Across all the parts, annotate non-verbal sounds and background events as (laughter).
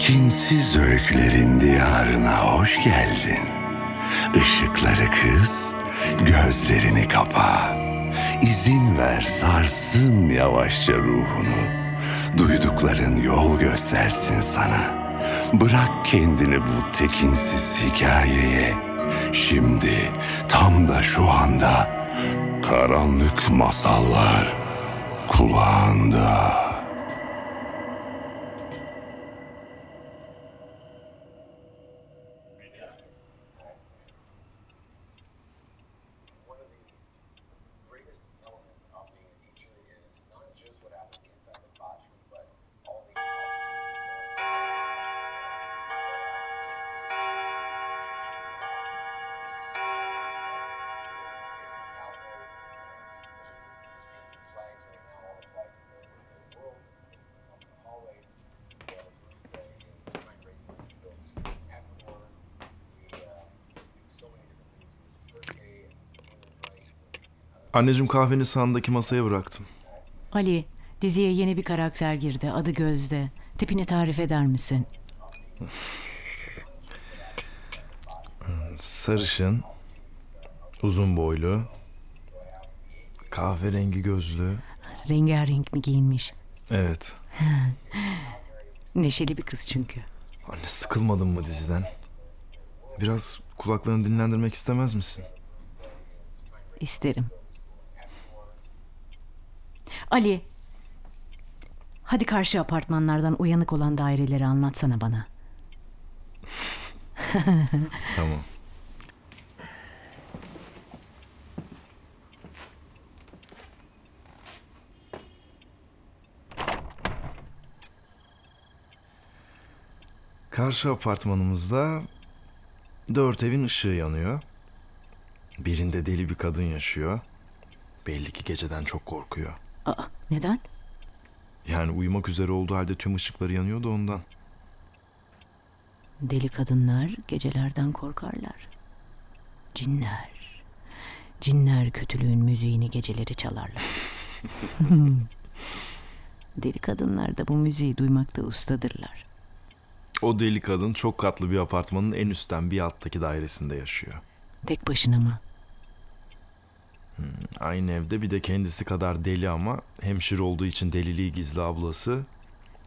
Tekinsiz öykülerin diyarına hoş geldin. Işıkları kız, gözlerini kapa. İzin ver sarsın yavaşça ruhunu. Duydukların yol göstersin sana. Bırak kendini bu tekinsiz hikayeye. Şimdi tam da şu anda karanlık masallar kulağında. Anneciğim kahveni sağındaki masaya bıraktım. Ali, diziye yeni bir karakter girdi. Adı Gözde. Tipini tarif eder misin? (laughs) Sarışın, uzun boylu, kahverengi gözlü. Rengarenk mi giyinmiş? Evet. (laughs) Neşeli bir kız çünkü. Anne sıkılmadın mı diziden? Biraz kulaklarını dinlendirmek istemez misin? İsterim. Ali. Hadi karşı apartmanlardan uyanık olan daireleri anlatsana bana. (laughs) Tamam. Karşı apartmanımızda dört evin ışığı yanıyor. Birinde deli bir kadın yaşıyor. Belli ki geceden çok korkuyor. Aa, neden? Yani uyumak üzere olduğu halde tüm ışıkları yanıyor da ondan. Deli kadınlar gecelerden korkarlar. Cinler. Cinler kötülüğün müziğini geceleri çalarlar. (laughs) Deli kadınlar da bu müziği duymakta ustadırlar. O deli kadın çok katlı bir apartmanın en üstten bir alttaki dairesinde yaşıyor. Tek başına mı? Aynı evde bir de kendisi kadar deli ama hemşire olduğu için deliliği gizli ablası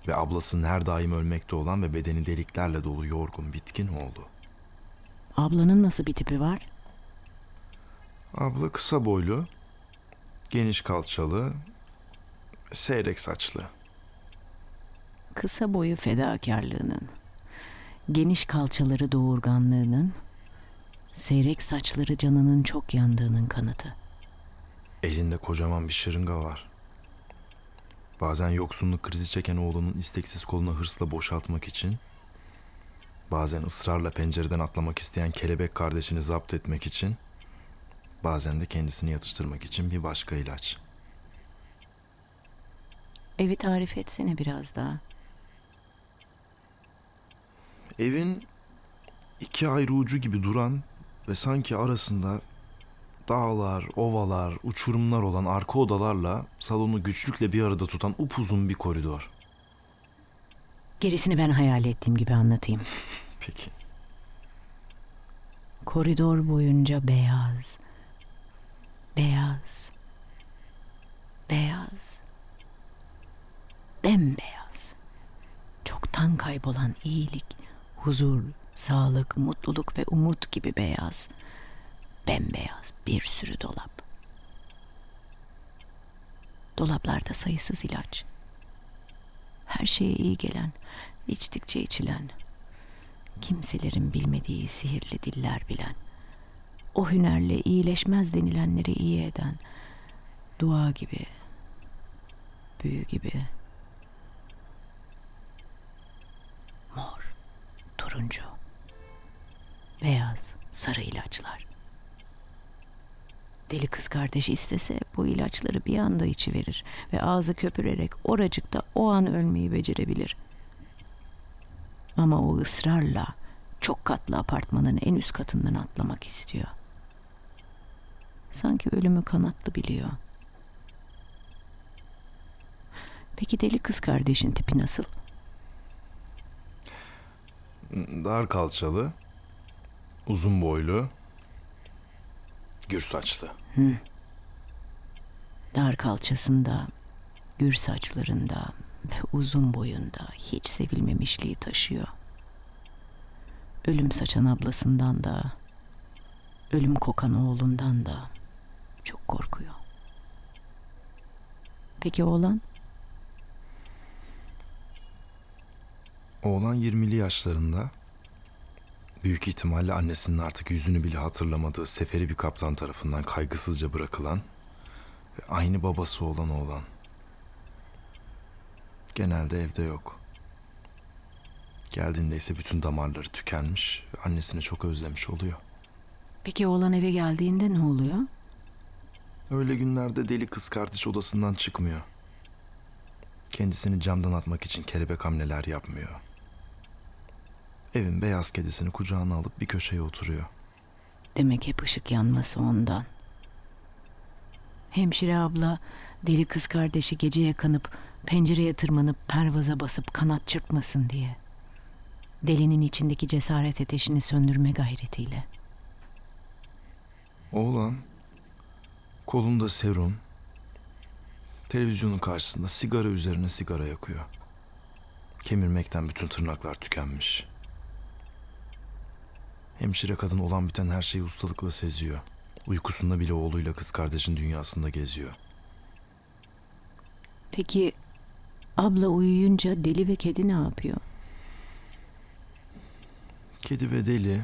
ve ablasının her daim ölmekte olan ve bedeni deliklerle dolu yorgun bitkin oğlu. Ablanın nasıl bir tipi var? Abla kısa boylu, geniş kalçalı, seyrek saçlı. Kısa boyu fedakarlığının, geniş kalçaları doğurganlığının, seyrek saçları canının çok yandığının kanıtı. Elinde kocaman bir şırınga var. Bazen yoksunluk krizi çeken oğlunun isteksiz koluna hırsla boşaltmak için, bazen ısrarla pencereden atlamak isteyen kelebek kardeşini zapt etmek için, bazen de kendisini yatıştırmak için bir başka ilaç. Evi tarif etsene biraz daha. Evin iki ayrı ucu gibi duran ve sanki arasında dağlar, ovalar, uçurumlar olan arka odalarla salonu güçlükle bir arada tutan upuzun bir koridor. Gerisini ben hayal ettiğim gibi anlatayım. (laughs) Peki. Koridor boyunca beyaz, beyaz, beyaz, bembeyaz. Çoktan kaybolan iyilik, huzur, sağlık, mutluluk ve umut gibi beyaz. Bembeyaz bir sürü dolap. Dolaplarda sayısız ilaç. Her şeye iyi gelen, içtikçe içilen, kimselerin bilmediği sihirli diller bilen, o hünerle iyileşmez denilenleri iyi eden, dua gibi, büyü gibi, mor, turuncu, beyaz, sarı ilaçlar. Deli kız kardeş istese bu ilaçları bir anda içiverir ve ağzı köpürerek oracıkta o an ölmeyi becerebilir. Ama o ısrarla çok katlı apartmanın en üst katından atlamak istiyor. Sanki ölümü kanatlı biliyor. Peki deli kız kardeşin tipi nasıl? Dar kalçalı, uzun boylu, gür saçlı. Dar kalçasında, gür saçlarında ve uzun boyunda hiç sevilmemişliği taşıyor. Ölüm saçan ablasından da, ölüm kokan oğlundan da çok korkuyor. Peki oğlan? Oğlan 20'li yaşlarında. Büyük ihtimalle annesinin artık yüzünü bile hatırlamadığı seferi bir kaptan tarafından kaygısızca bırakılan ve aynı babası olan oğlan. Genelde evde yok. Geldiğinde ise bütün damarları tükenmiş ve annesini çok özlemiş oluyor. Peki oğlan eve geldiğinde ne oluyor? Öyle günlerde deli kız kardeş odasından çıkmıyor. Kendisini camdan atmak için kelebek hamleler yapmıyor. Evin beyaz kedisini kucağına alıp bir köşeye oturuyor. Demek hep ışık yanması ondan. Hemşire abla deli kız kardeşi gece yakanıp pencereye tırmanıp pervaza basıp kanat çırpmasın diye. Delinin içindeki cesaret ateşini söndürme gayretiyle. Oğlan kolunda serum, televizyonun karşısında sigara üzerine sigara yakıyor. Kemirmekten bütün tırnaklar tükenmiş. Hemşire kadın olan biten her şeyi ustalıkla seziyor. Uykusunda bile oğluyla kız kardeşin dünyasında geziyor. Peki abla uyuyunca deli ve kedi ne yapıyor? Kedi ve deli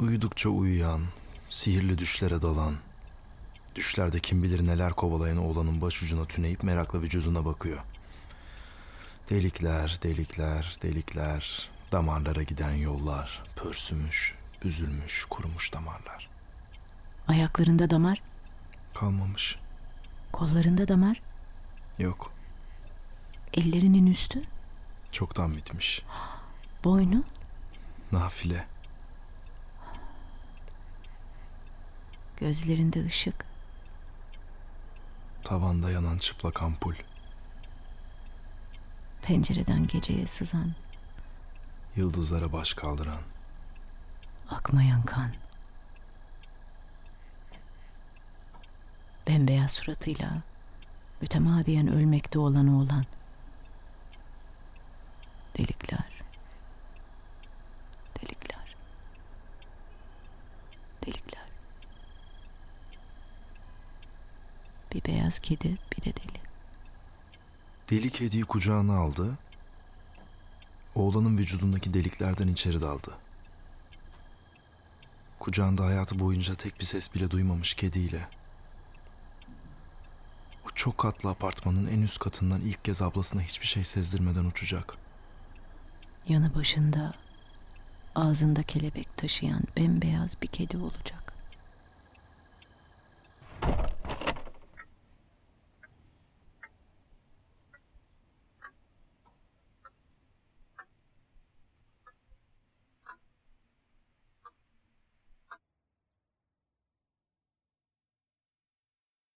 uyudukça uyuyan, sihirli düşlere dalan, düşlerde kim bilir neler kovalayan oğlanın başucuna tüneyip merakla vücuduna bakıyor. Delikler, delikler, delikler, damarlara giden yollar, pörsümüş, büzülmüş, kurumuş damarlar. Ayaklarında damar, Kalmamış. kollarında damar, Yok, ellerinin üstü, çoktan bitmiş. boynu. Nafile. Gözlerinde ışık. Tavanda yanan çıplak ampul. Pencereden geceye sızan, Yıldızlara baş kaldıran. Akmayan kan. Bembeyaz suratıyla mütemadiyen ölmekte olan oğlan. Delikler. Delikler. Delikler. Bir beyaz kedi, bir de deli. Deli kediyi kucağına aldı. Oğlanın vücudundaki deliklerden içeri daldı. Kucağında hayatı boyunca tek bir ses bile duymamış kediyle. O çok katlı apartmanın en üst katından ilk kez ablasına hiçbir şey sezdirmeden uçacak. Yanı başında ağzında kelebek taşıyan bembeyaz bir kedi olacak.